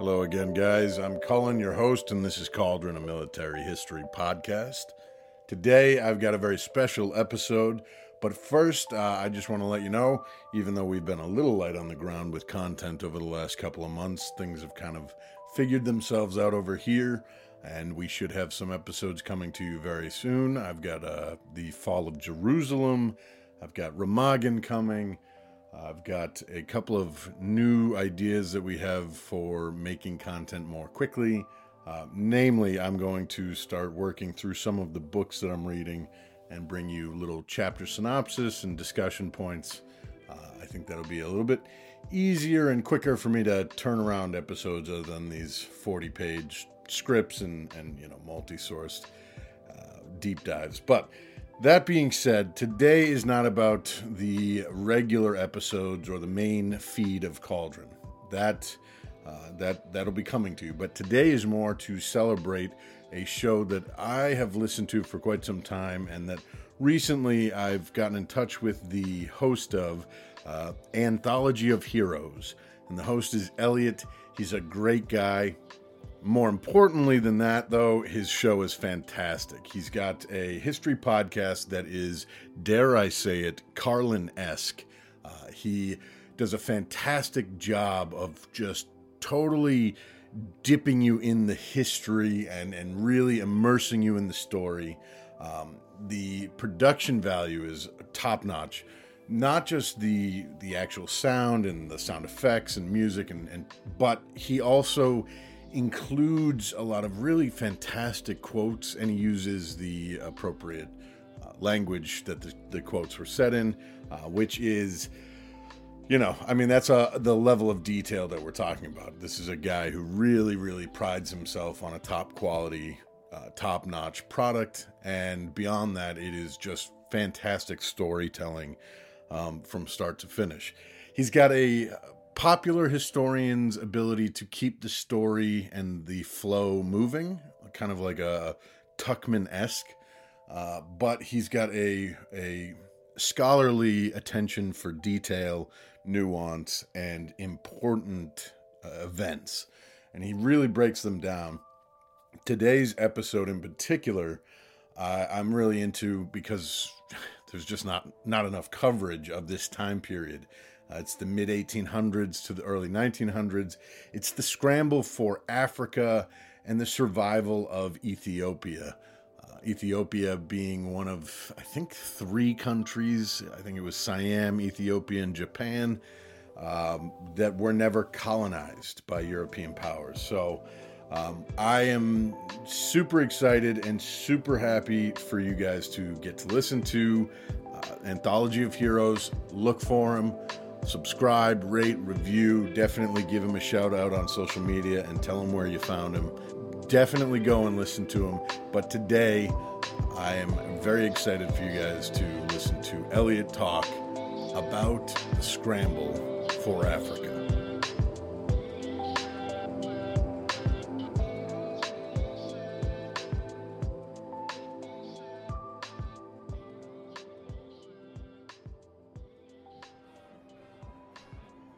Hello again, guys. I'm Cullen, your host, and this is Cauldron, a military history podcast. Today, I've got a very special episode, but first, uh, I just want to let you know even though we've been a little light on the ground with content over the last couple of months, things have kind of figured themselves out over here, and we should have some episodes coming to you very soon. I've got uh, the Fall of Jerusalem, I've got Remagen coming. I've got a couple of new ideas that we have for making content more quickly. Uh, namely, I'm going to start working through some of the books that I'm reading and bring you little chapter synopsis and discussion points. Uh, I think that'll be a little bit easier and quicker for me to turn around episodes other than these 40 page scripts and, and you know multi-sourced uh, deep dives. But that being said, today is not about the regular episodes or the main feed of Cauldron. That uh, that that'll be coming to you. But today is more to celebrate a show that I have listened to for quite some time, and that recently I've gotten in touch with the host of uh, Anthology of Heroes, and the host is Elliot. He's a great guy. More importantly than that, though, his show is fantastic. He's got a history podcast that is, dare I say it, Carlin esque. Uh, he does a fantastic job of just totally dipping you in the history and, and really immersing you in the story. Um, the production value is top notch. Not just the the actual sound and the sound effects and music and, and but he also includes a lot of really fantastic quotes and he uses the appropriate uh, language that the, the, quotes were set in, uh, which is, you know, I mean, that's a, the level of detail that we're talking about. This is a guy who really, really prides himself on a top quality, uh, top notch product. And beyond that, it is just fantastic storytelling um, from start to finish. He's got a popular historians' ability to keep the story and the flow moving, kind of like a Tuchman esque. Uh, but he's got a a scholarly attention for detail, nuance, and important uh, events, and he really breaks them down. Today's episode, in particular, uh, I'm really into because there's just not not enough coverage of this time period uh, it's the mid 1800s to the early 1900s. It's the scramble for Africa and the survival of Ethiopia. Uh, Ethiopia being one of, I think, three countries, I think it was Siam, Ethiopia, and Japan, um, that were never colonized by European powers. So um, I am super excited and super happy for you guys to get to listen to uh, Anthology of Heroes. Look for them subscribe, rate, review. Definitely give him a shout out on social media and tell him where you found him. Definitely go and listen to him. But today, I am very excited for you guys to listen to Elliot talk about the scramble for Africa.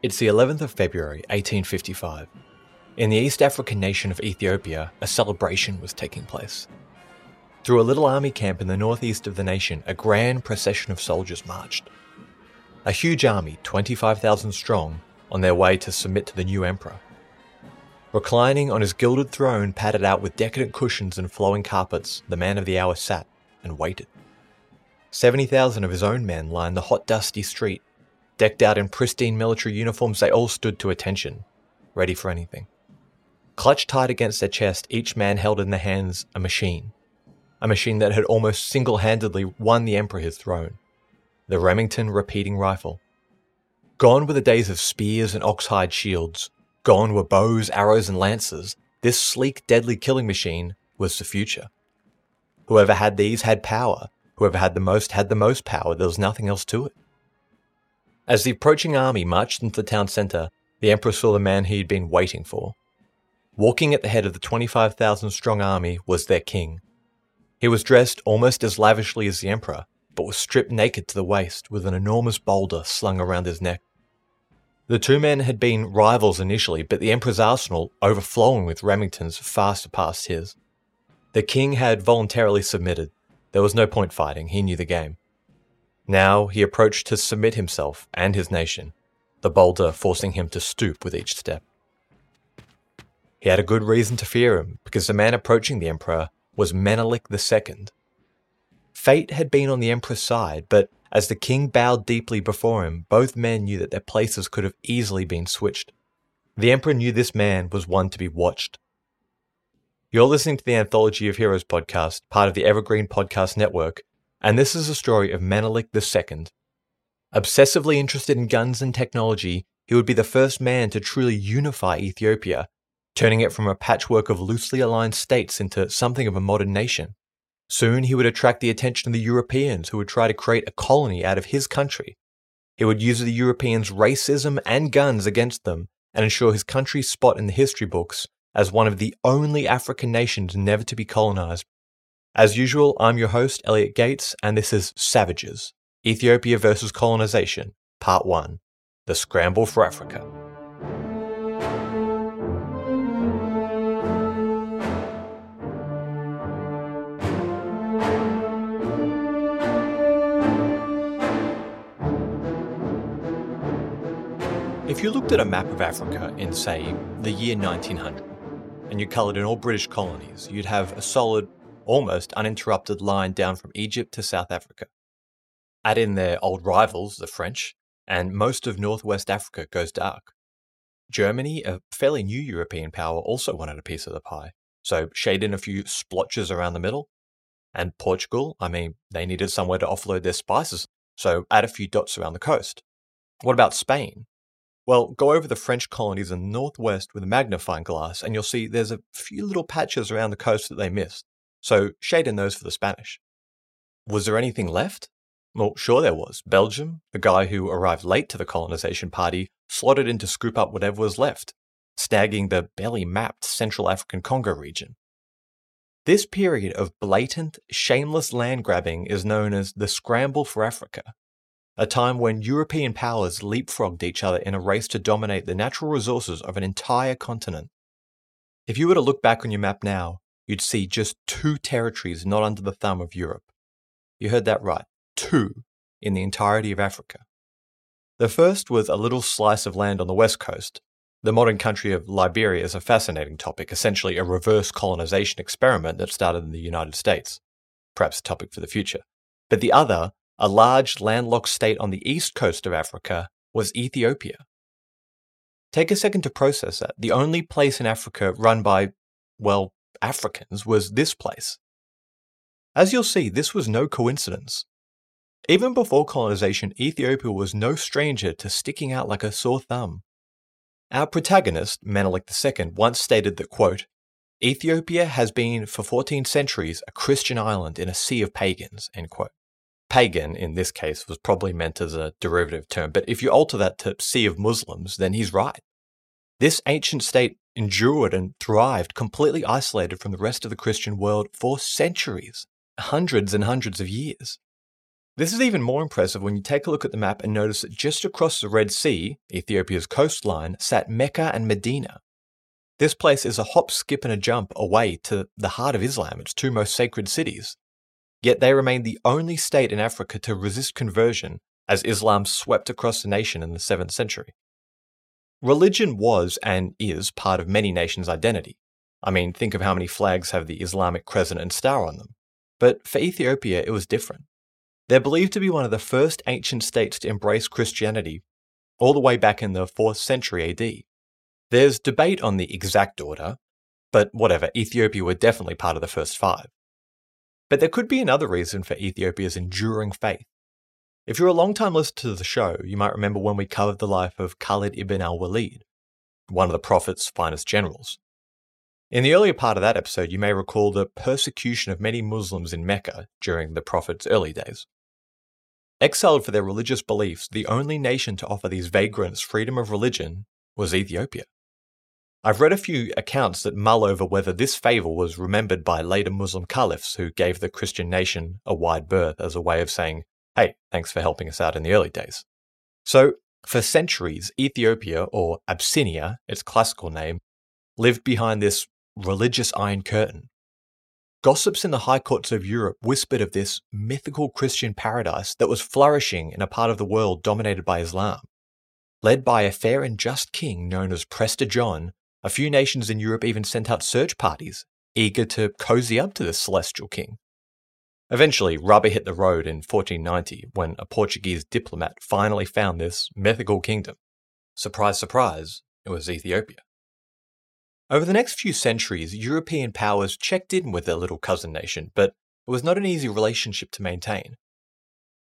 It's the 11th of February 1855. In the East African nation of Ethiopia, a celebration was taking place. Through a little army camp in the northeast of the nation, a grand procession of soldiers marched. A huge army, 25,000 strong, on their way to submit to the new emperor. Reclining on his gilded throne, padded out with decadent cushions and flowing carpets, the man of the hour sat and waited. 70,000 of his own men lined the hot, dusty street Decked out in pristine military uniforms, they all stood to attention, ready for anything. Clutched tight against their chest, each man held in their hands a machine. A machine that had almost single handedly won the Emperor his throne the Remington repeating rifle. Gone were the days of spears and ox-hide shields. Gone were bows, arrows, and lances. This sleek, deadly killing machine was the future. Whoever had these had power. Whoever had the most had the most power. There was nothing else to it. As the approaching army marched into the town centre, the Emperor saw the man he had been waiting for. Walking at the head of the 25,000 strong army was their king. He was dressed almost as lavishly as the Emperor, but was stripped naked to the waist with an enormous boulder slung around his neck. The two men had been rivals initially, but the Emperor's arsenal, overflowing with Remingtons, far surpassed his. The king had voluntarily submitted. There was no point fighting, he knew the game. Now he approached to submit himself and his nation, the boulder forcing him to stoop with each step. He had a good reason to fear him, because the man approaching the emperor was Menelik II. Fate had been on the emperor's side, but as the king bowed deeply before him, both men knew that their places could have easily been switched. The emperor knew this man was one to be watched. You're listening to the Anthology of Heroes podcast, part of the Evergreen Podcast Network, and this is a story of Menelik II. Obsessively interested in guns and technology, he would be the first man to truly unify Ethiopia, turning it from a patchwork of loosely aligned states into something of a modern nation. Soon he would attract the attention of the Europeans who would try to create a colony out of his country. He would use the Europeans' racism and guns against them and ensure his country's spot in the history books as one of the only African nations never to be colonized. As usual, I'm your host, Elliot Gates, and this is Savages Ethiopia versus Colonization, Part 1 The Scramble for Africa. If you looked at a map of Africa in, say, the year 1900, and you coloured in all British colonies, you'd have a solid, almost uninterrupted line down from Egypt to South Africa. Add in their old rivals, the French, and most of northwest Africa goes dark. Germany, a fairly new European power, also wanted a piece of the pie, so shade in a few splotches around the middle. And Portugal, I mean, they needed somewhere to offload their spices, so add a few dots around the coast. What about Spain? Well, go over the French colonies in the northwest with a magnifying glass, and you'll see there's a few little patches around the coast that they missed. So shade in those for the Spanish. Was there anything left? Well, sure there was. Belgium, the guy who arrived late to the colonization party, slotted in to scoop up whatever was left, snagging the barely mapped Central African Congo region. This period of blatant, shameless land grabbing is known as the Scramble for Africa, a time when European powers leapfrogged each other in a race to dominate the natural resources of an entire continent. If you were to look back on your map now, you'd see just two territories not under the thumb of Europe. You heard that right, two in the entirety of Africa. The first was a little slice of land on the west coast. The modern country of Liberia is a fascinating topic, essentially a reverse colonization experiment that started in the United States. Perhaps a topic for the future. But the other a large landlocked state on the east coast of Africa, was Ethiopia. Take a second to process that. The only place in Africa run by, well, Africans was this place. As you'll see, this was no coincidence. Even before colonization, Ethiopia was no stranger to sticking out like a sore thumb. Our protagonist, Menelik II, once stated that, quote, Ethiopia has been for 14 centuries a Christian island in a sea of pagans, end quote pagan in this case was probably meant as a derivative term, but if you alter that to sea of Muslims, then he's right. This ancient state endured and thrived completely isolated from the rest of the Christian world for centuries, hundreds and hundreds of years. This is even more impressive when you take a look at the map and notice that just across the Red Sea, Ethiopia's coastline, sat Mecca and Medina. This place is a hop, skip, and a jump away to the heart of Islam, its two most sacred cities. Yet they remained the only state in Africa to resist conversion as Islam swept across the nation in the 7th century. Religion was and is part of many nations' identity. I mean, think of how many flags have the Islamic crescent and star on them. But for Ethiopia, it was different. They're believed to be one of the first ancient states to embrace Christianity all the way back in the 4th century AD. There's debate on the exact order, but whatever, Ethiopia were definitely part of the first five. But there could be another reason for Ethiopia's enduring faith. If you're a long-time listener to the show, you might remember when we covered the life of Khalid ibn al-Walid, one of the Prophet's finest generals. In the earlier part of that episode, you may recall the persecution of many Muslims in Mecca during the Prophet's early days. Exiled for their religious beliefs, the only nation to offer these vagrants freedom of religion was Ethiopia. I've read a few accounts that mull over whether this favour was remembered by later Muslim caliphs who gave the Christian nation a wide berth as a way of saying, hey, thanks for helping us out in the early days. So, For centuries, Ethiopia, or Abyssinia, its classical name, lived behind this religious iron curtain. Gossips in the high courts of Europe whispered of this mythical Christian paradise that was flourishing in a part of the world dominated by Islam. Led by a fair and just king known as Prester John, a few nations in Europe even sent out search parties, eager to cozy up to this celestial king. Eventually, rubber hit the road in 1490 when a Portuguese diplomat finally found this mythical kingdom. Surprise, surprise, it was Ethiopia. Over the next few centuries, European powers checked in with their little cousin nation, but it was not an easy relationship to maintain.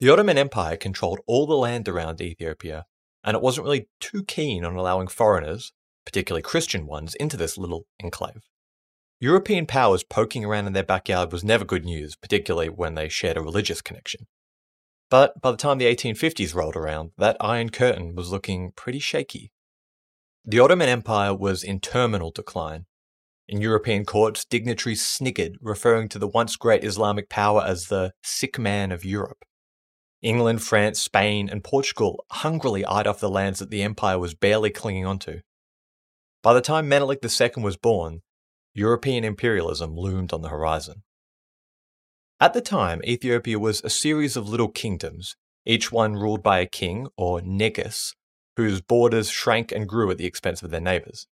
The Ottoman Empire controlled all the land around Ethiopia, and it wasn't really too keen on allowing foreigners, particularly Christian ones, into this little enclave. European powers poking around in their backyard was never good news, particularly when they shared a religious connection. But by the time the 1850s rolled around, that Iron Curtain was looking pretty shaky. The Ottoman Empire was in terminal decline. In European courts, dignitaries sniggered, referring to the once great Islamic power as the sick man of Europe. England, France, Spain, and Portugal hungrily eyed off the lands that the empire was barely clinging onto. By the time Menelik II was born, European imperialism loomed on the horizon. At the time, Ethiopia was a series of little kingdoms, each one ruled by a king, or negus, whose borders shrank and grew at the expense of their neighbours.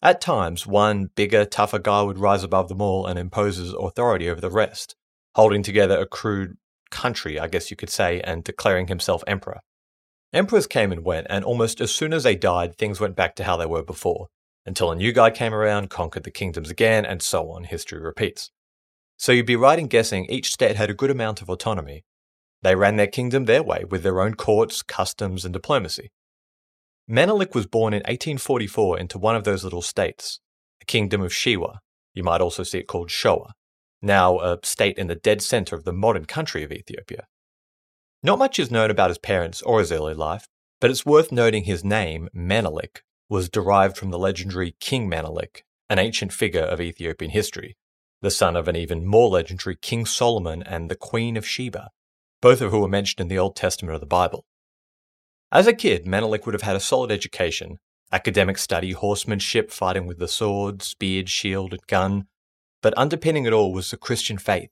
At times, one bigger, tougher guy would rise above them all and impose his authority over the rest, holding together a crude country, I guess you could say, and declaring himself emperor. Emperors came and went, and almost as soon as they died, things went back to how they were before until a new guy came around, conquered the kingdoms again, and so on. History repeats. So you'd be right in guessing each state had a good amount of autonomy. They ran their kingdom their way, with their own courts, customs, and diplomacy. Menelik was born in 1844 into one of those little states, the kingdom of Shewa. You might also see it called Shoa, now a state in the dead center of the modern country of Ethiopia. Not much is known about his parents or his early life, but it's worth noting his name, Menelik, was derived from the legendary King Menelik, an ancient figure of Ethiopian history, the son of an even more legendary King Solomon and the Queen of Sheba, both of whom are mentioned in the Old Testament of the Bible. As a kid, Menelik would have had a solid education, academic study, horsemanship, fighting with the sword, spear, shield, and gun, but underpinning it all was the Christian faith.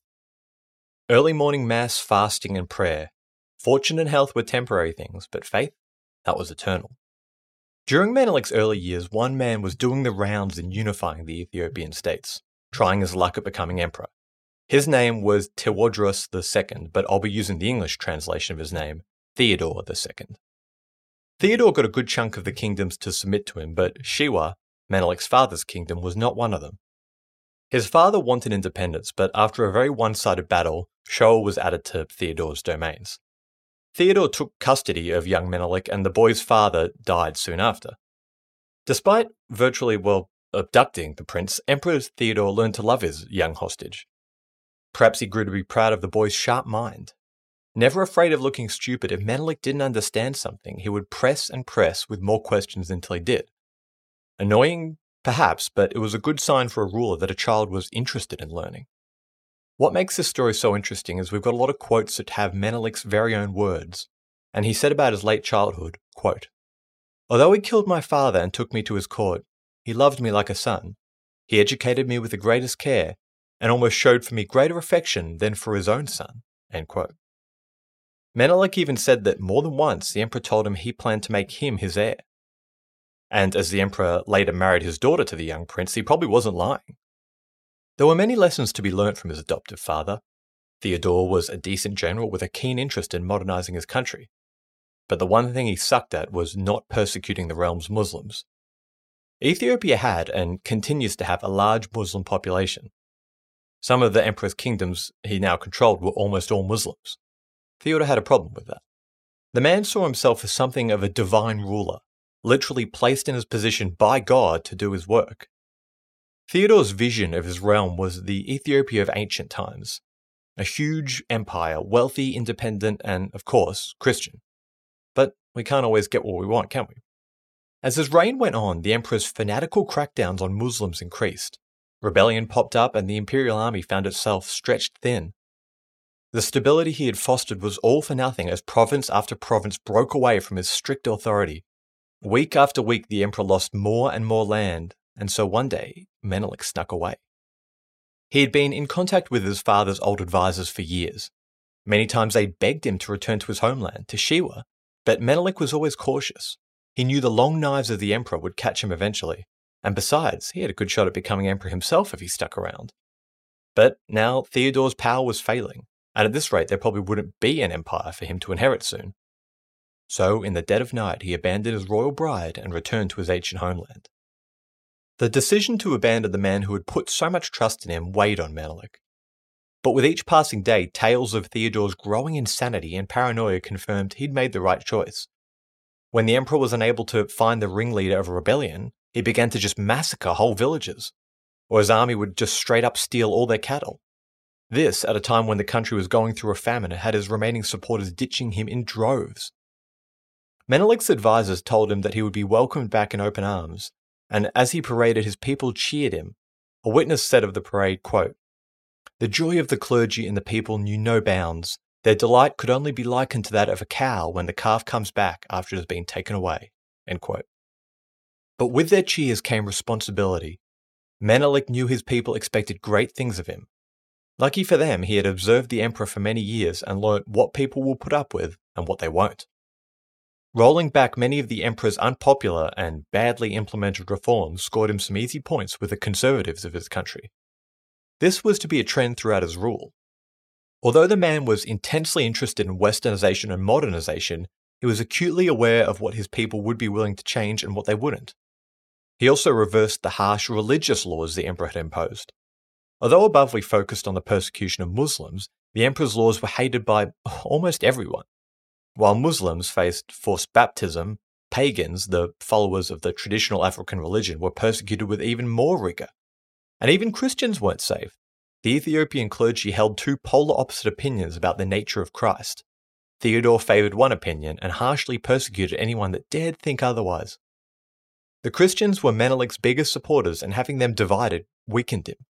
Early morning mass, fasting, and prayer. Fortune and health were temporary things, but faith, that was eternal. During Menelik's early years, one man was doing the rounds in unifying the Ethiopian states, trying his luck at becoming emperor. His name was Tewodros II, but I'll be using the English translation of his name, Theodore II. Theodore got a good chunk of the kingdoms to submit to him, but Shewa, Menelik's father's kingdom, was not one of them. His father wanted independence, but after a very one sided battle, Shoa was added to Theodore's domains. Theodore took custody of young Menelik, and the boy's father died soon after. Despite virtually, well, abducting the prince, Emperor Theodore learned to love his young hostage. Perhaps he grew to be proud of the boy's sharp mind. Never afraid of looking stupid, if Menelik didn't understand something, he would press and press with more questions until he did. Annoying, perhaps, but it was a good sign for a ruler that a child was interested in learning. What makes this story so interesting is we've got a lot of quotes that have Menelik's very own words, and he said about his late childhood, quote, Although he killed my father and took me to his court, he loved me like a son. He educated me with the greatest care, and almost showed for me greater affection than for his own son. Menelik even said that more than once the emperor told him he planned to make him his heir. And as the emperor later married his daughter to the young prince, he probably wasn't lying. There were many lessons to be learnt from his adoptive father. Theodore was a decent general with a keen interest in modernizing his country. But the one thing he sucked at was not persecuting the realm's Muslims. Ethiopia had and continues to have a large Muslim population. Some of the emperor's kingdoms he now controlled were almost all Muslims. Theodore had a problem with that. The man saw himself as something of a divine ruler, literally placed in his position by God to do his work. Theodore's vision of his realm was the Ethiopia of ancient times, a huge empire, wealthy, independent, and, of course, Christian. But we can't always get what we want, can we? As his reign went on, the emperor's fanatical crackdowns on Muslims increased. Rebellion popped up, and the imperial army found itself stretched thin. The stability he had fostered was all for nothing as province after province broke away from his strict authority. Week after week, the emperor lost more and more land, and so one day, Menelik snuck away. He had been in contact with his father's old advisors for years. Many times they begged him to return to his homeland, to Shewa, but Menelik was always cautious. He knew the long knives of the emperor would catch him eventually, and besides, he had a good shot at becoming emperor himself if he stuck around. But now Theodore's power was failing, and at this rate there probably wouldn't be an empire for him to inherit soon. So, in the dead of night, he abandoned his royal bride and returned to his ancient homeland. The decision to abandon the man who had put so much trust in him weighed on Menelik. But with each passing day, tales of Theodore's growing insanity and paranoia confirmed he'd made the right choice. When the emperor was unable to find the ringleader of a rebellion, he began to just massacre whole villages, or his army would just straight up steal all their cattle. This at a time when the country was going through a famine and had his remaining supporters ditching him in droves. Menelik's advisors told him that he would be welcomed back in open arms, and as he paraded, his people cheered him. A witness said of the parade, quote, The joy of the clergy and the people knew no bounds. Their delight could only be likened to that of a cow when the calf comes back after it has been taken away. But with their cheers came responsibility. Menelik knew his people expected great things of him. Lucky for them, he had observed the emperor for many years and learnt what people will put up with and what they won't rolling back many of the emperor's unpopular and badly implemented reforms scored him some easy points with the conservatives of his country. This was to be a trend throughout his rule. Although the man was intensely interested in westernization and modernization, he was acutely aware of what his people would be willing to change and what they wouldn't. He also reversed the harsh religious laws the emperor had imposed. Although above we focused on the persecution of Muslims, the emperor's laws were hated by almost everyone. While Muslims faced forced baptism, pagans, the followers of the traditional African religion, were persecuted with even more rigor. And even Christians weren't safe. The Ethiopian clergy held two polar opposite opinions about the nature of Christ. Theodore favored one opinion and harshly persecuted anyone that dared think otherwise. The Christians were Menelik's biggest supporters, and having them divided weakened him.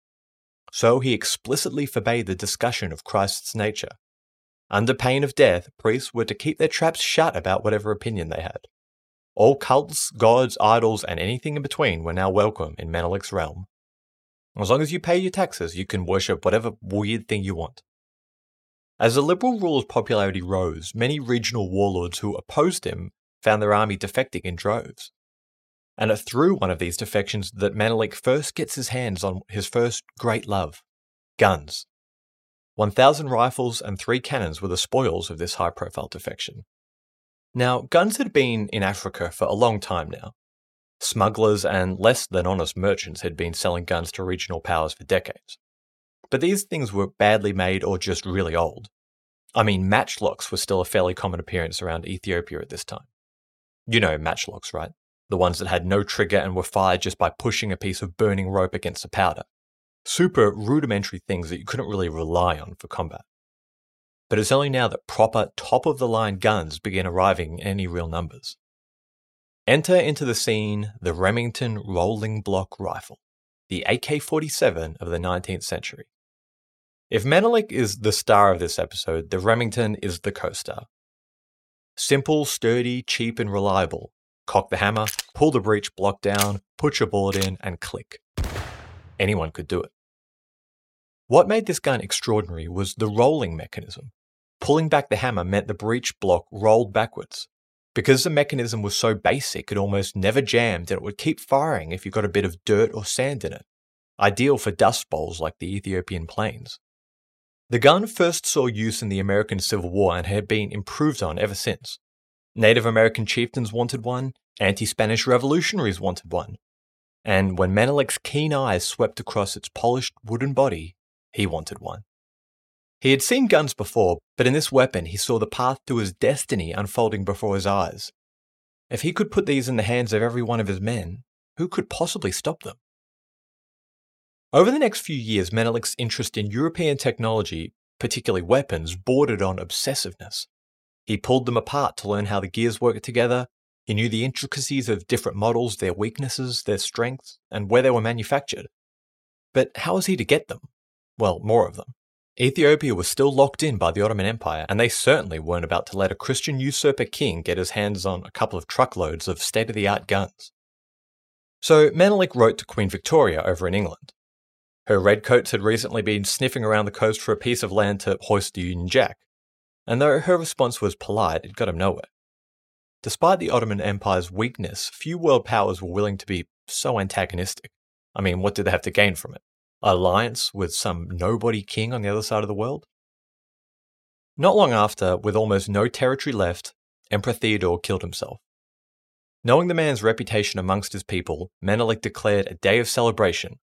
So he explicitly forbade the discussion of Christ's nature. Under pain of death, priests were to keep their traps shut about whatever opinion they had. All cults, gods, idols, and anything in between were now welcome in Menelik's realm. As long as you pay your taxes, you can worship whatever weird thing you want. As the liberal ruler's popularity rose, many regional warlords who opposed him found their army defecting in droves. And it's through one of these defections that Menelik first gets his hands on his first great love guns. 1,000 rifles and three cannons were the spoils of this high profile defection. Now, guns had been in Africa for a long time now. Smugglers and less than honest merchants had been selling guns to regional powers for decades. But these things were badly made or just really old. I mean, matchlocks were still a fairly common appearance around Ethiopia at this time. You know matchlocks, right? The ones that had no trigger and were fired just by pushing a piece of burning rope against the powder super rudimentary things that you couldn't really rely on for combat. But it's only now that proper top of the line guns begin arriving in any real numbers. Enter into the scene the Remington rolling block rifle, the AK 47 of the 19th century. If Menelik is the star of this episode, the Remington is the co star. Simple, sturdy, cheap, and reliable. Cock the hammer, pull the breech block down, put your bullet in, and click. Anyone could do it. What made this gun extraordinary was the rolling mechanism. Pulling back the hammer meant the breech block rolled backwards. Because the mechanism was so basic, it almost never jammed and it would keep firing if you got a bit of dirt or sand in it, ideal for dust bowls like the Ethiopian plains. The gun first saw use in the American Civil War and had been improved on ever since. Native American chieftains wanted one, anti Spanish revolutionaries wanted one. And when Menelik's keen eyes swept across its polished wooden body, he wanted one. He had seen guns before, but in this weapon he saw the path to his destiny unfolding before his eyes. If he could put these in the hands of every one of his men, who could possibly stop them? Over the next few years, Menelik's interest in European technology, particularly weapons, bordered on obsessiveness. He pulled them apart to learn how the gears worked together. He knew the intricacies of different models, their weaknesses, their strengths, and where they were manufactured. But how was he to get them? Well, more of them. Ethiopia was still locked in by the Ottoman Empire, and they certainly weren't about to let a Christian usurper king get his hands on a couple of truckloads of state of the art guns. So Menelik wrote to Queen Victoria over in England. Her redcoats had recently been sniffing around the coast for a piece of land to hoist the Union Jack, and though her response was polite, it got him nowhere. Despite the Ottoman Empire's weakness, few world powers were willing to be so antagonistic. I mean, what did they have to gain from it? Alliance with some nobody king on the other side of the world? Not long after, with almost no territory left, Emperor Theodore killed himself. Knowing the man's reputation amongst his people, Menelik declared a day of celebration,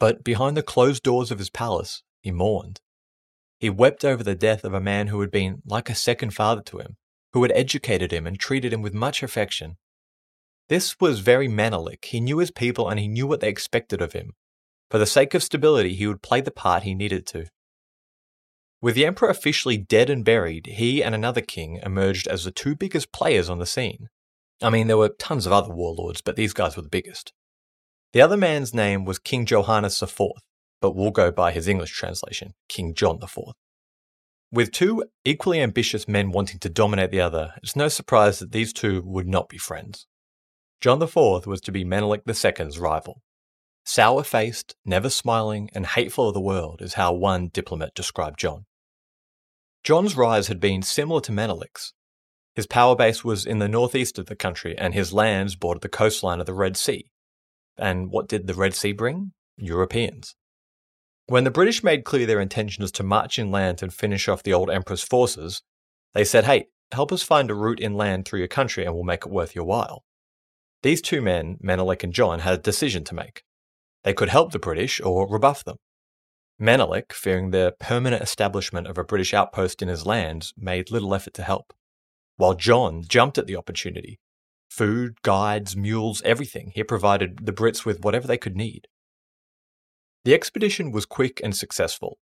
but behind the closed doors of his palace, he mourned. He wept over the death of a man who had been like a second father to him, who had educated him and treated him with much affection. This was very Menelik. He knew his people and he knew what they expected of him. For the sake of stability, he would play the part he needed to. With the emperor officially dead and buried, he and another king emerged as the two biggest players on the scene. I mean, there were tons of other warlords, but these guys were the biggest. The other man's name was King Johannes IV, but we'll go by his English translation, King John IV. With two equally ambitious men wanting to dominate the other, it's no surprise that these two would not be friends. John IV was to be Menelik II's rival. Sour faced, never smiling, and hateful of the world is how one diplomat described John. John's rise had been similar to Menelik's. His power base was in the northeast of the country, and his lands bordered the coastline of the Red Sea, and what did the Red Sea bring? Europeans. When the British made clear their intentions to march inland and finish off the old Emperor's forces, they said, hey, help us find a route inland through your country and we'll make it worth your while. These two men, Menelik and John, had a decision to make. They could help the British or rebuff them. Menelik, fearing the permanent establishment of a British outpost in his lands, made little effort to help, while John jumped at the opportunity food, guides, mules, everything. He provided the Brits with whatever they could need. The expedition was quick and successful.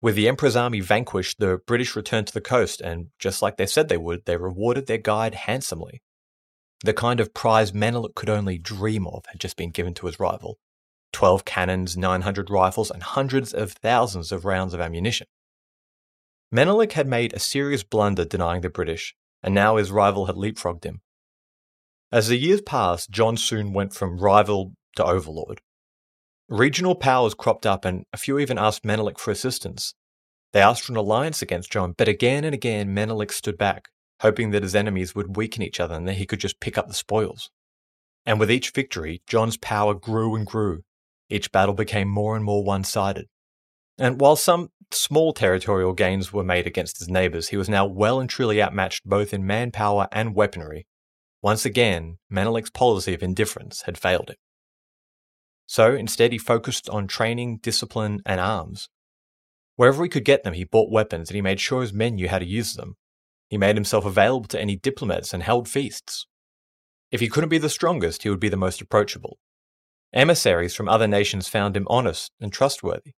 With the Emperor's army vanquished, the British returned to the coast, and just like they said they would, they rewarded their guide handsomely. The kind of prize Menelik could only dream of had just been given to his rival 12 cannons, 900 rifles, and hundreds of thousands of rounds of ammunition. Menelik had made a serious blunder denying the British, and now his rival had leapfrogged him. As the years passed, John soon went from rival to overlord. Regional powers cropped up, and a few even asked Menelik for assistance. They asked for an alliance against John, but again and again Menelik stood back, hoping that his enemies would weaken each other and that he could just pick up the spoils. And with each victory, John's power grew and grew. Each battle became more and more one sided. And while some small territorial gains were made against his neighbours, he was now well and truly outmatched both in manpower and weaponry, once again, Menelik's policy of indifference had failed him. So instead, he focused on training, discipline, and arms. Wherever he could get them, he bought weapons and he made sure his men knew how to use them. He made himself available to any diplomats and held feasts. If he couldn't be the strongest, he would be the most approachable. Emissaries from other nations found him honest and trustworthy.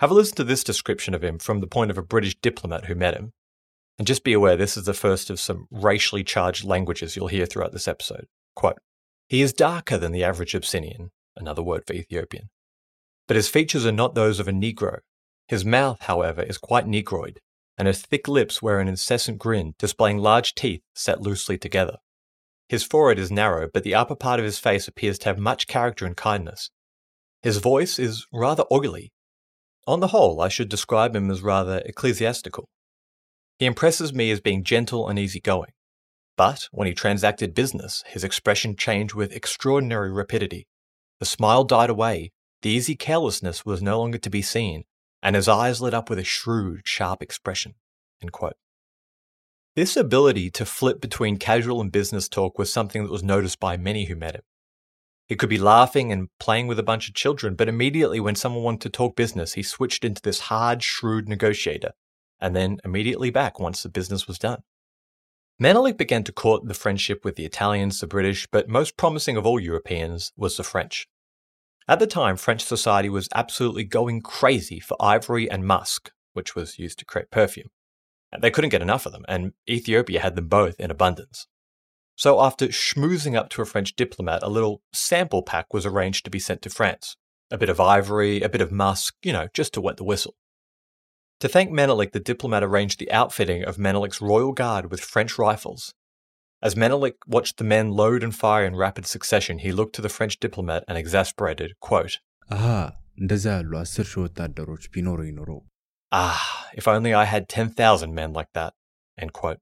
Have a listen to this description of him from the point of a British diplomat who met him. And just be aware, this is the first of some racially charged languages you'll hear throughout this episode. Quote He is darker than the average Abyssinian, another word for Ethiopian. But his features are not those of a Negro. His mouth, however, is quite Negroid, and his thick lips wear an incessant grin, displaying large teeth set loosely together. His forehead is narrow, but the upper part of his face appears to have much character and kindness. His voice is rather oily. On the whole, I should describe him as rather ecclesiastical. He impresses me as being gentle and easygoing. But when he transacted business, his expression changed with extraordinary rapidity. The smile died away, the easy carelessness was no longer to be seen, and his eyes lit up with a shrewd, sharp expression. This ability to flip between casual and business talk was something that was noticed by many who met him. He could be laughing and playing with a bunch of children, but immediately when someone wanted to talk business, he switched into this hard, shrewd negotiator and then immediately back once the business was done. Menelik began to court the friendship with the Italians, the British, but most promising of all Europeans was the French. At the time, French society was absolutely going crazy for ivory and musk, which was used to create perfume. They couldn't get enough of them, and Ethiopia had them both in abundance. So, after schmoozing up to a French diplomat, a little sample pack was arranged to be sent to France. A bit of ivory, a bit of musk, you know, just to wet the whistle. To thank Menelik, the diplomat arranged the outfitting of Menelik's royal guard with French rifles. As Menelik watched the men load and fire in rapid succession, he looked to the French diplomat and exasperated, quote, Ah, if only I had 10,000 men like that. End quote.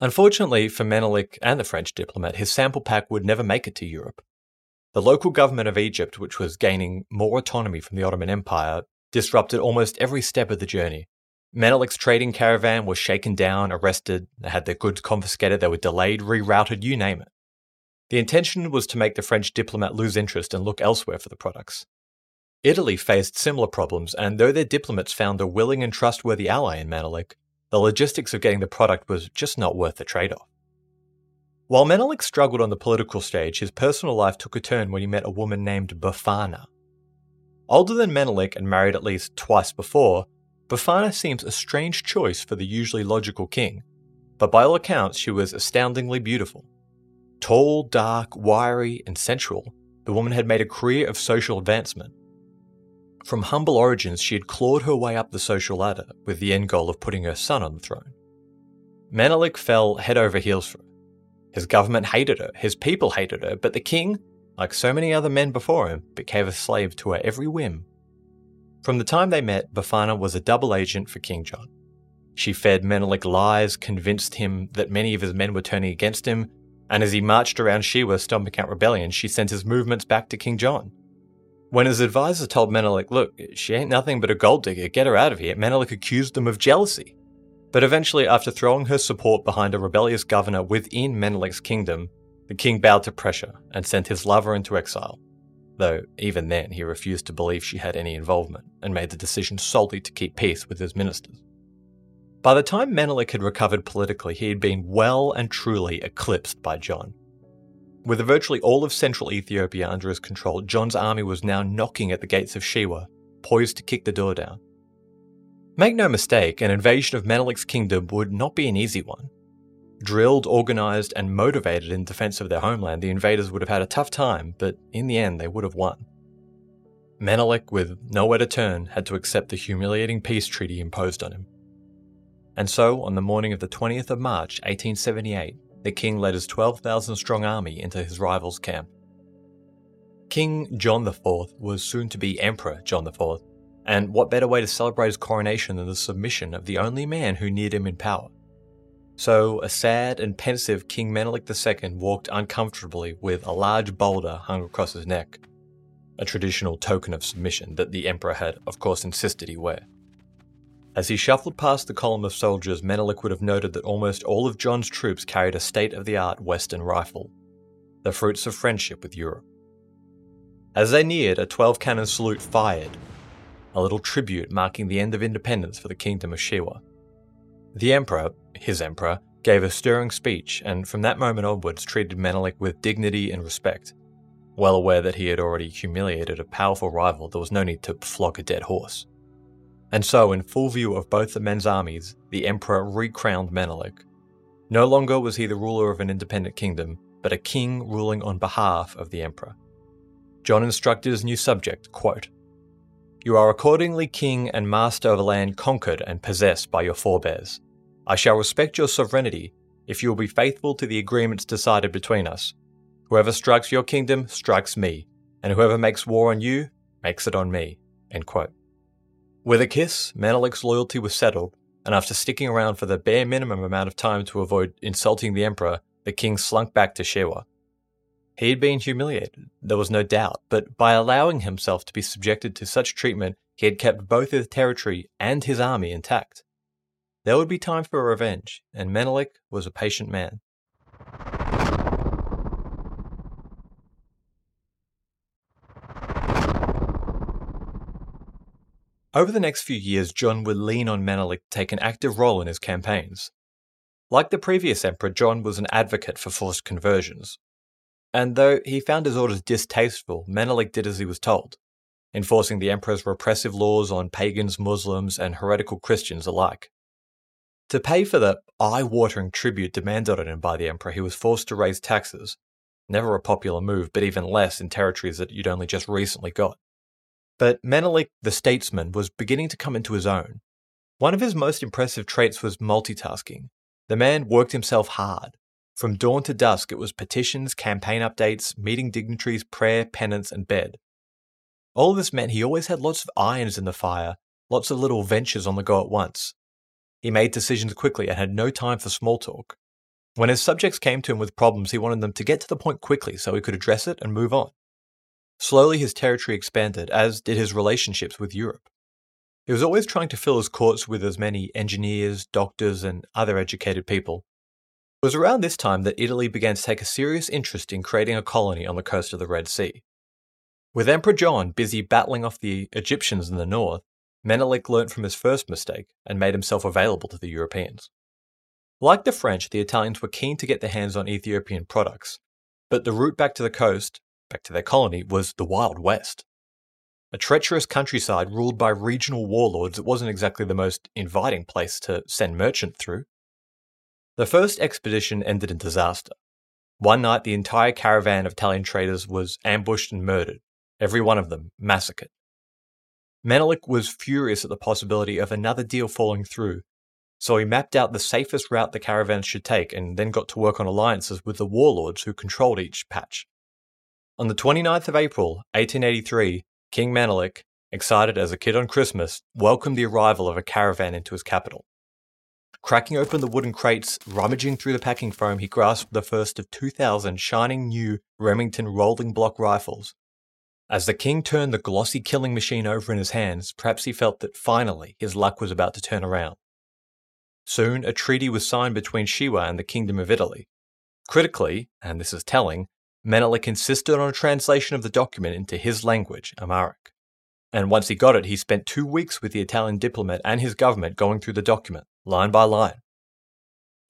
Unfortunately for Menelik and the French diplomat, his sample pack would never make it to Europe. The local government of Egypt, which was gaining more autonomy from the Ottoman Empire, disrupted almost every step of the journey. Menelik's trading caravan was shaken down, arrested, had their goods confiscated, they were delayed, rerouted, you name it. The intention was to make the French diplomat lose interest and look elsewhere for the products. Italy faced similar problems, and though their diplomats found a willing and trustworthy ally in Menelik, the logistics of getting the product was just not worth the trade off. While Menelik struggled on the political stage, his personal life took a turn when he met a woman named Bafana. Older than Menelik and married at least twice before, Bafana seems a strange choice for the usually logical king, but by all accounts, she was astoundingly beautiful. Tall, dark, wiry, and sensual, the woman had made a career of social advancement. From humble origins, she had clawed her way up the social ladder with the end goal of putting her son on the throne. Menelik fell head over heels for her. His government hated her, his people hated her, but the king, like so many other men before him, became a slave to her every whim. From the time they met, Bafana was a double agent for King John. She fed Menelik lies, convinced him that many of his men were turning against him, and as he marched around Shewa stomping out rebellion, she sent his movements back to King John. When his advisors told Menelik, look, she ain't nothing but a gold digger, get her out of here, Menelik accused them of jealousy. But eventually, after throwing her support behind a rebellious governor within Menelik's kingdom, the king bowed to pressure and sent his lover into exile. Though, even then, he refused to believe she had any involvement and made the decision solely to keep peace with his ministers. By the time Menelik had recovered politically, he had been well and truly eclipsed by John. With virtually all of central Ethiopia under his control, John's army was now knocking at the gates of Shewa, poised to kick the door down. Make no mistake, an invasion of Menelik's kingdom would not be an easy one. Drilled, organised, and motivated in defence of their homeland, the invaders would have had a tough time, but in the end they would have won. Menelik, with nowhere to turn, had to accept the humiliating peace treaty imposed on him. And so, on the morning of the 20th of March, 1878, the king led his 12,000 strong army into his rival's camp. King John IV was soon to be Emperor John IV, and what better way to celebrate his coronation than the submission of the only man who neared him in power? So, a sad and pensive King Menelik II walked uncomfortably with a large boulder hung across his neck, a traditional token of submission that the emperor had, of course, insisted he wear. As he shuffled past the column of soldiers, Menelik would have noted that almost all of John's troops carried a state of the art Western rifle, the fruits of friendship with Europe. As they neared, a 12 cannon salute fired, a little tribute marking the end of independence for the kingdom of Shewa. The emperor, his emperor, gave a stirring speech and from that moment onwards treated Menelik with dignity and respect. Well aware that he had already humiliated a powerful rival, there was no need to flog a dead horse. And so, in full view of both the men's armies, the emperor recrowned Menelik. No longer was he the ruler of an independent kingdom, but a king ruling on behalf of the emperor. John instructed his new subject, quote, You are accordingly king and master of a land conquered and possessed by your forebears. I shall respect your sovereignty if you will be faithful to the agreements decided between us. Whoever strikes your kingdom strikes me, and whoever makes war on you makes it on me. With a kiss, Menelik's loyalty was settled, and after sticking around for the bare minimum amount of time to avoid insulting the emperor, the king slunk back to Shewa. He had been humiliated, there was no doubt, but by allowing himself to be subjected to such treatment, he had kept both his territory and his army intact. There would be time for revenge, and Menelik was a patient man. Over the next few years, John would lean on Menelik to take an active role in his campaigns. Like the previous emperor, John was an advocate for forced conversions. And though he found his orders distasteful, Menelik did as he was told, enforcing the emperor's repressive laws on pagans, Muslims, and heretical Christians alike. To pay for the eye watering tribute demanded on him by the emperor, he was forced to raise taxes. Never a popular move, but even less in territories that you'd only just recently got. But Menelik, the statesman, was beginning to come into his own. One of his most impressive traits was multitasking. The man worked himself hard. From dawn to dusk, it was petitions, campaign updates, meeting dignitaries, prayer, penance, and bed. All this meant he always had lots of irons in the fire, lots of little ventures on the go at once. He made decisions quickly and had no time for small talk. When his subjects came to him with problems, he wanted them to get to the point quickly so he could address it and move on. Slowly, his territory expanded, as did his relationships with Europe. He was always trying to fill his courts with as many engineers, doctors, and other educated people. It was around this time that Italy began to take a serious interest in creating a colony on the coast of the Red Sea. With Emperor John busy battling off the Egyptians in the north, Menelik learnt from his first mistake and made himself available to the Europeans. Like the French, the Italians were keen to get their hands on Ethiopian products, but the route back to the coast, back to their colony, was the Wild West. A treacherous countryside ruled by regional warlords, it wasn't exactly the most inviting place to send merchant through. The first expedition ended in disaster. One night, the entire caravan of Italian traders was ambushed and murdered, every one of them massacred. Menelik was furious at the possibility of another deal falling through, so he mapped out the safest route the caravans should take and then got to work on alliances with the warlords who controlled each patch. On the 29th of April, 1883, King Menelik, excited as a kid on Christmas, welcomed the arrival of a caravan into his capital. Cracking open the wooden crates, rummaging through the packing foam, he grasped the first of 2,000 shining new Remington rolling block rifles. As the king turned the glossy killing machine over in his hands, perhaps he felt that finally his luck was about to turn around. Soon, a treaty was signed between Shewa and the Kingdom of Italy. Critically, and this is telling, Menelik insisted on a translation of the document into his language, Amharic. And once he got it, he spent two weeks with the Italian diplomat and his government going through the document line by line.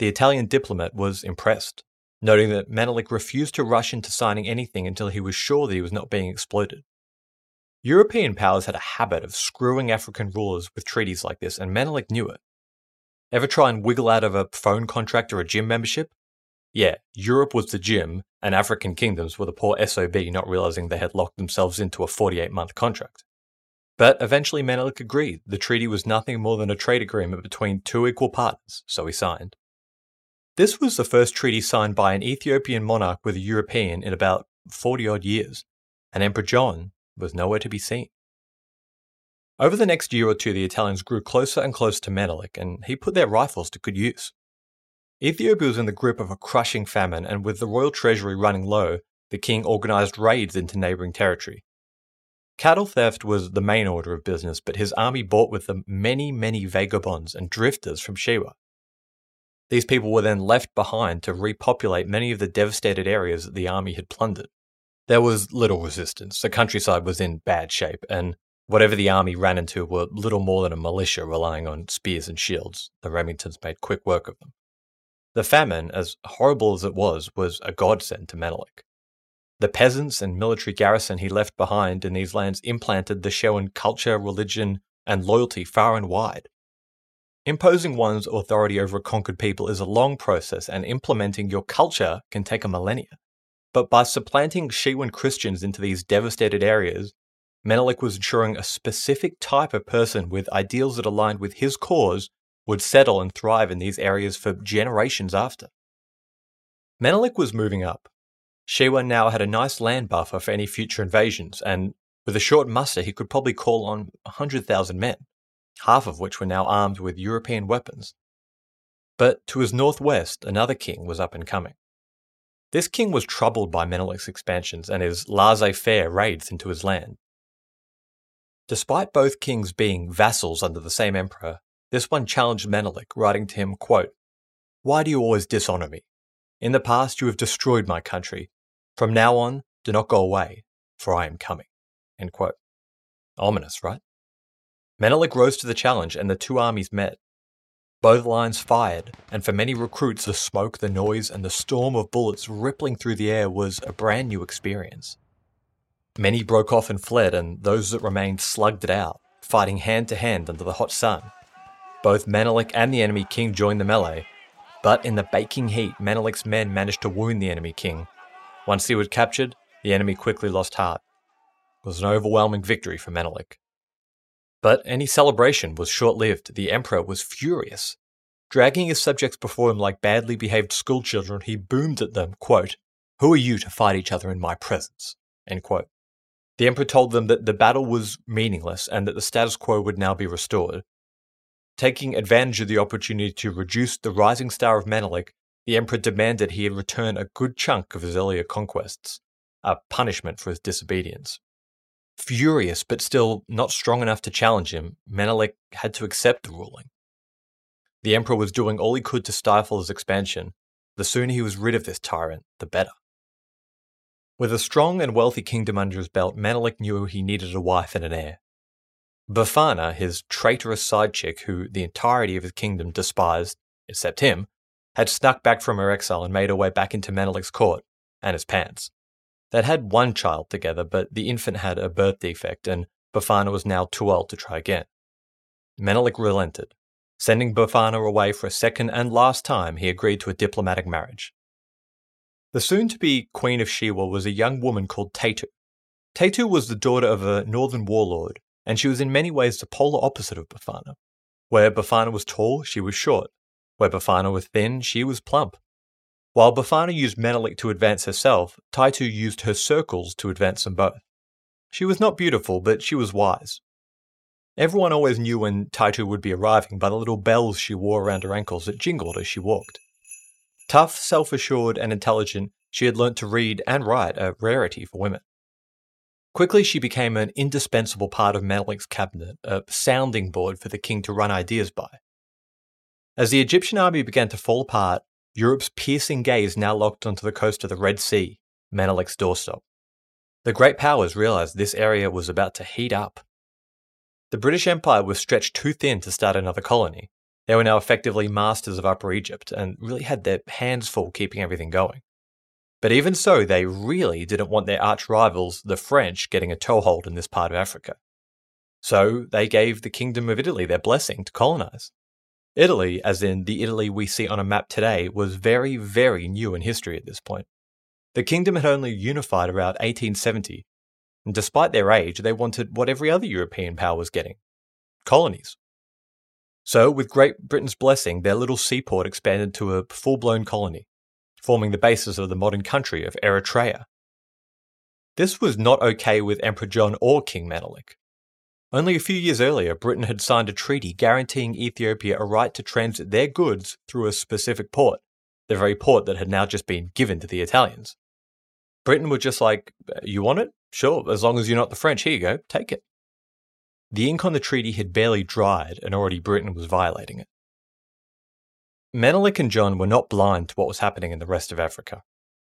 The Italian diplomat was impressed, noting that Menelik refused to rush into signing anything until he was sure that he was not being exploited. European powers had a habit of screwing African rulers with treaties like this, and Menelik knew it. Ever try and wiggle out of a phone contract or a gym membership? Yeah, Europe was the gym, and African kingdoms were the poor SOB not realizing they had locked themselves into a 48 month contract. But eventually Menelik agreed the treaty was nothing more than a trade agreement between two equal partners, so he signed. This was the first treaty signed by an Ethiopian monarch with a European in about 40 odd years, and Emperor John was nowhere to be seen. Over the next year or two, the Italians grew closer and closer to Menelik, and he put their rifles to good use. Ethiopia was in the grip of a crushing famine, and with the royal treasury running low, the king organized raids into neighboring territory. Cattle theft was the main order of business, but his army brought with them many, many vagabonds and drifters from Shewa. These people were then left behind to repopulate many of the devastated areas that the army had plundered. There was little resistance. The countryside was in bad shape, and whatever the army ran into were little more than a militia relying on spears and shields. The Remingtons made quick work of them. The famine, as horrible as it was, was a godsend to Menelik. The peasants and military garrison he left behind in these lands implanted the Shewan culture, religion, and loyalty far and wide. Imposing one's authority over a conquered people is a long process, and implementing your culture can take a millennia. But by supplanting Shewan Christians into these devastated areas, Menelik was ensuring a specific type of person with ideals that aligned with his cause would settle and thrive in these areas for generations after. Menelik was moving up, Shewa now had a nice land buffer for any future invasions, and with a short muster, he could probably call on 100,000 men, half of which were now armed with European weapons. But to his northwest, another king was up and coming. This king was troubled by Menelik's expansions and his laissez faire raids into his land. Despite both kings being vassals under the same emperor, this one challenged Menelik, writing to him, quote, Why do you always dishonor me? In the past you have destroyed my country. From now on, do not go away, for I am coming. Ominous, right? Menelik rose to the challenge and the two armies met. Both lines fired, and for many recruits, the smoke, the noise, and the storm of bullets rippling through the air was a brand new experience. Many broke off and fled, and those that remained slugged it out, fighting hand to hand under the hot sun. Both Menelik and the enemy king joined the melee, but in the baking heat, Menelik's men managed to wound the enemy king. Once he was captured, the enemy quickly lost heart. It was an overwhelming victory for Menelik. But any celebration was short lived. The emperor was furious. Dragging his subjects before him like badly behaved schoolchildren, he boomed at them, quote, Who are you to fight each other in my presence? End quote. The emperor told them that the battle was meaningless and that the status quo would now be restored. Taking advantage of the opportunity to reduce the rising star of Menelik, the emperor demanded he return a good chunk of his earlier conquests, a punishment for his disobedience. Furious, but still not strong enough to challenge him, Menelik had to accept the ruling. The emperor was doing all he could to stifle his expansion. The sooner he was rid of this tyrant, the better. With a strong and wealthy kingdom under his belt, Menelik knew he needed a wife and an heir. Bafana, his traitorous side chick who the entirety of his kingdom despised, except him, had snuck back from her exile and made her way back into Menelik's court and his pants. They'd had one child together, but the infant had a birth defect, and Bafana was now too old to try again. Menelik relented. Sending Bafana away for a second and last time, he agreed to a diplomatic marriage. The soon to be Queen of Shewa was a young woman called Taitu. Taitu was the daughter of a northern warlord, and she was in many ways the polar opposite of Bafana. Where Bafana was tall, she was short. Where Bafana was thin, she was plump. While Bafana used Menelik to advance herself, Taitu used her circles to advance them both. She was not beautiful, but she was wise. Everyone always knew when Taitu would be arriving by the little bells she wore around her ankles that jingled as she walked. Tough, self assured, and intelligent, she had learnt to read and write, a rarity for women. Quickly, she became an indispensable part of Menelik's cabinet, a sounding board for the king to run ideas by. As the Egyptian army began to fall apart, Europe's piercing gaze now locked onto the coast of the Red Sea, Menelik's doorstep. The great powers realized this area was about to heat up. The British Empire was stretched too thin to start another colony. They were now effectively masters of Upper Egypt and really had their hands full keeping everything going. But even so, they really didn't want their arch rivals, the French, getting a toehold in this part of Africa. So they gave the Kingdom of Italy their blessing to colonize. Italy, as in the Italy we see on a map today, was very, very new in history at this point. The kingdom had only unified around 1870, and despite their age, they wanted what every other European power was getting colonies. So, with Great Britain's blessing, their little seaport expanded to a full blown colony, forming the basis of the modern country of Eritrea. This was not okay with Emperor John or King Menelik. Only a few years earlier, Britain had signed a treaty guaranteeing Ethiopia a right to transit their goods through a specific port, the very port that had now just been given to the Italians. Britain were just like, You want it? Sure, as long as you're not the French, here you go, take it. The ink on the treaty had barely dried, and already Britain was violating it. Menelik and John were not blind to what was happening in the rest of Africa.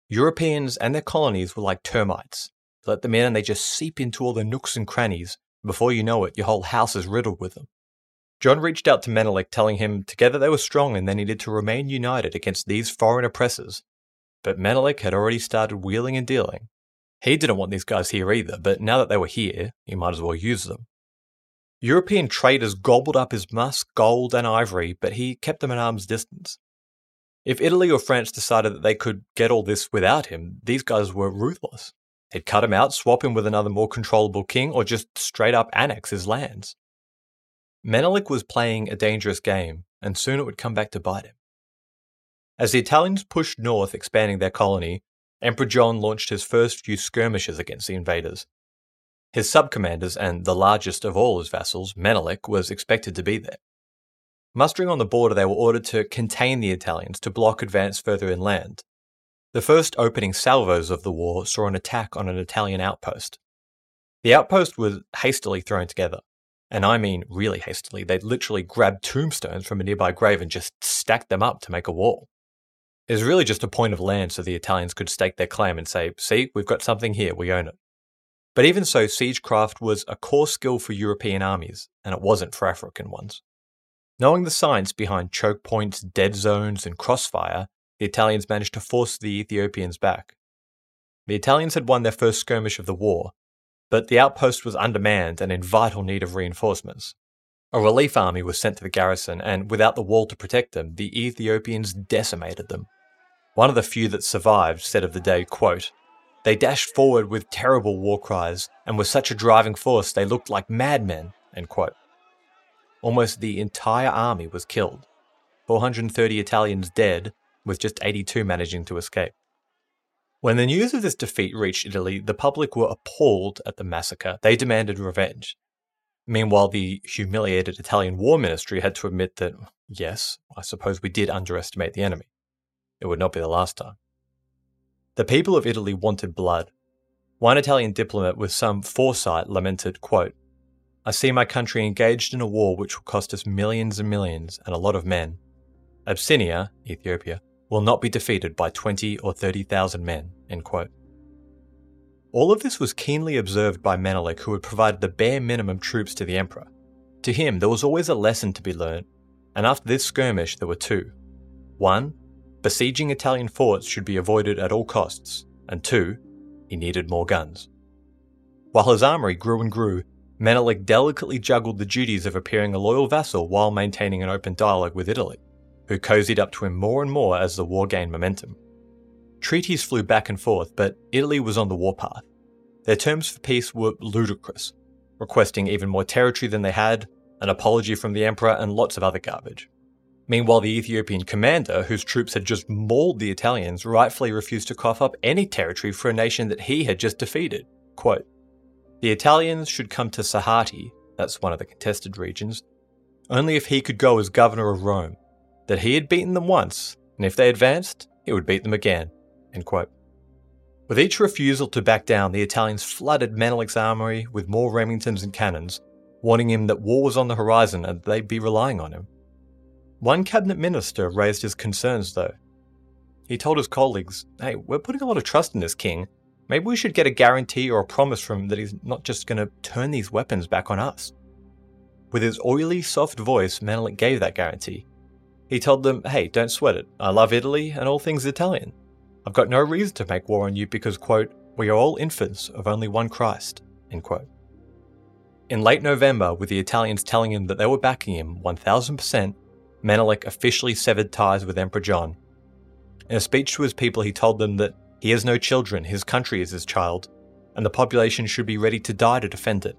Europeans and their colonies were like termites. Let them in and they just seep into all the nooks and crannies before you know it, your whole house is riddled with them. John reached out to Menelik, telling him together they were strong and they needed to remain united against these foreign oppressors. But Menelik had already started wheeling and dealing. He didn't want these guys here either, but now that they were here, he might as well use them. European traders gobbled up his musk, gold, and ivory, but he kept them at arm's distance. If Italy or France decided that they could get all this without him, these guys were ruthless. He'd cut him out, swap him with another more controllable king, or just straight up annex his lands. Menelik was playing a dangerous game, and soon it would come back to bite him. As the Italians pushed north, expanding their colony, Emperor John launched his first few skirmishes against the invaders. His subcommanders and the largest of all his vassals, Menelik, was expected to be there. Mustering on the border, they were ordered to contain the Italians to block advance further inland, the first opening salvos of the war saw an attack on an Italian outpost. The outpost was hastily thrown together, and I mean really hastily. They'd literally grabbed tombstones from a nearby grave and just stacked them up to make a wall. It was really just a point of land so the Italians could stake their claim and say, see, we've got something here, we own it. But even so, siegecraft was a core skill for European armies, and it wasn't for African ones. Knowing the science behind choke points, dead zones, and crossfire, the Italians managed to force the Ethiopians back. The Italians had won their first skirmish of the war, but the outpost was undermanned and in vital need of reinforcements. A relief army was sent to the garrison, and without the wall to protect them, the Ethiopians decimated them. One of the few that survived said of the day, quote, They dashed forward with terrible war cries and were such a driving force they looked like madmen. End quote. Almost the entire army was killed, 430 Italians dead, with just 82 managing to escape. When the news of this defeat reached Italy, the public were appalled at the massacre. They demanded revenge. Meanwhile, the humiliated Italian War Ministry had to admit that, yes, I suppose we did underestimate the enemy. It would not be the last time. The people of Italy wanted blood. One Italian diplomat with some foresight lamented, quote, I see my country engaged in a war which will cost us millions and millions and a lot of men. Abyssinia, Ethiopia, will not be defeated by 20 or 30,000 men. All of this was keenly observed by Menelik, who had provided the bare minimum troops to the emperor. To him, there was always a lesson to be learned, and after this skirmish, there were two. One, besieging Italian forts should be avoided at all costs, and two, he needed more guns. While his armory grew and grew, Menelik delicately juggled the duties of appearing a loyal vassal while maintaining an open dialogue with Italy, who cozied up to him more and more as the war gained momentum. Treaties flew back and forth, but Italy was on the warpath. Their terms for peace were ludicrous, requesting even more territory than they had, an apology from the emperor, and lots of other garbage. Meanwhile, the Ethiopian commander, whose troops had just mauled the Italians, rightfully refused to cough up any territory for a nation that he had just defeated. Quote, the Italians should come to Sahati, that's one of the contested regions, only if he could go as governor of Rome, that he had beaten them once, and if they advanced, he would beat them again. With each refusal to back down, the Italians flooded Menelik's armory with more Remingtons and cannons, warning him that war was on the horizon and they'd be relying on him. One cabinet minister raised his concerns, though. He told his colleagues, Hey, we're putting a lot of trust in this king, Maybe we should get a guarantee or a promise from him that he's not just going to turn these weapons back on us. With his oily, soft voice, Menelik gave that guarantee. He told them, hey, don't sweat it. I love Italy and all things Italian. I've got no reason to make war on you because, quote, we are all infants of only one Christ, end quote. In late November, with the Italians telling him that they were backing him 1000%, Menelik officially severed ties with Emperor John. In a speech to his people, he told them that he has no children, his country is his child, and the population should be ready to die to defend it.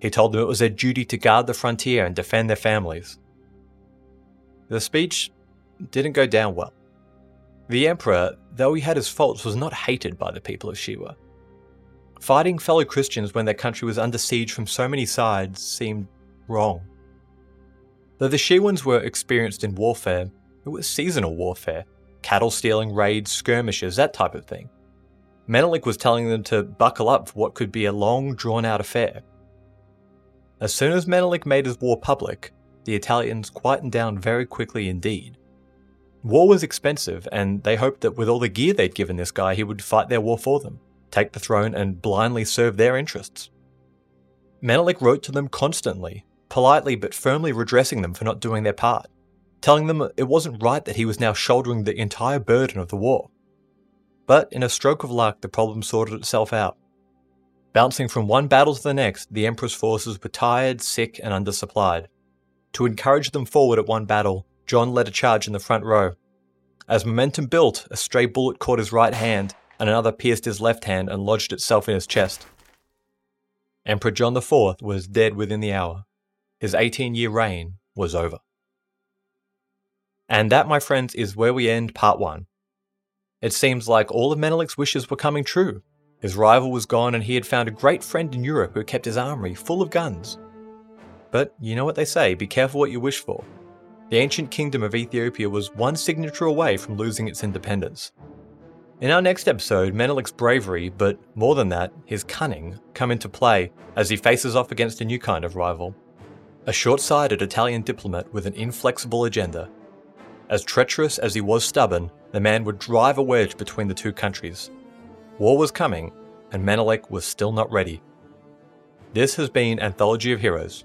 He told them it was their duty to guard the frontier and defend their families. The speech didn't go down well. The emperor, though he had his faults, was not hated by the people of Shewa. Fighting fellow Christians when their country was under siege from so many sides seemed wrong. Though the Shewans were experienced in warfare, it was seasonal warfare, cattle stealing raids, skirmishes, that type of thing. Menelik was telling them to buckle up for what could be a long, drawn out affair. As soon as Menelik made his war public, the Italians quietened down very quickly indeed. War was expensive, and they hoped that with all the gear they'd given this guy, he would fight their war for them, take the throne, and blindly serve their interests. Menelik wrote to them constantly, politely but firmly redressing them for not doing their part telling them it wasn't right that he was now shouldering the entire burden of the war. But in a stroke of luck, the problem sorted itself out. Bouncing from one battle to the next, the Emperor's forces were tired, sick, and undersupplied. To encourage them forward at one battle, John led a charge in the front row. As momentum built, a stray bullet caught his right hand, and another pierced his left hand and lodged itself in his chest. Emperor John IV was dead within the hour. His 18 year reign was over. And that, my friends, is where we end part one. It seems like all of Menelik's wishes were coming true. His rival was gone, and he had found a great friend in Europe who kept his armory full of guns. But you know what they say be careful what you wish for. The ancient kingdom of Ethiopia was one signature away from losing its independence. In our next episode, Menelik's bravery, but more than that, his cunning, come into play as he faces off against a new kind of rival. A short sighted Italian diplomat with an inflexible agenda as treacherous as he was stubborn, the man would drive a wedge between the two countries. War was coming, and Menelik was still not ready. This has been Anthology of Heroes.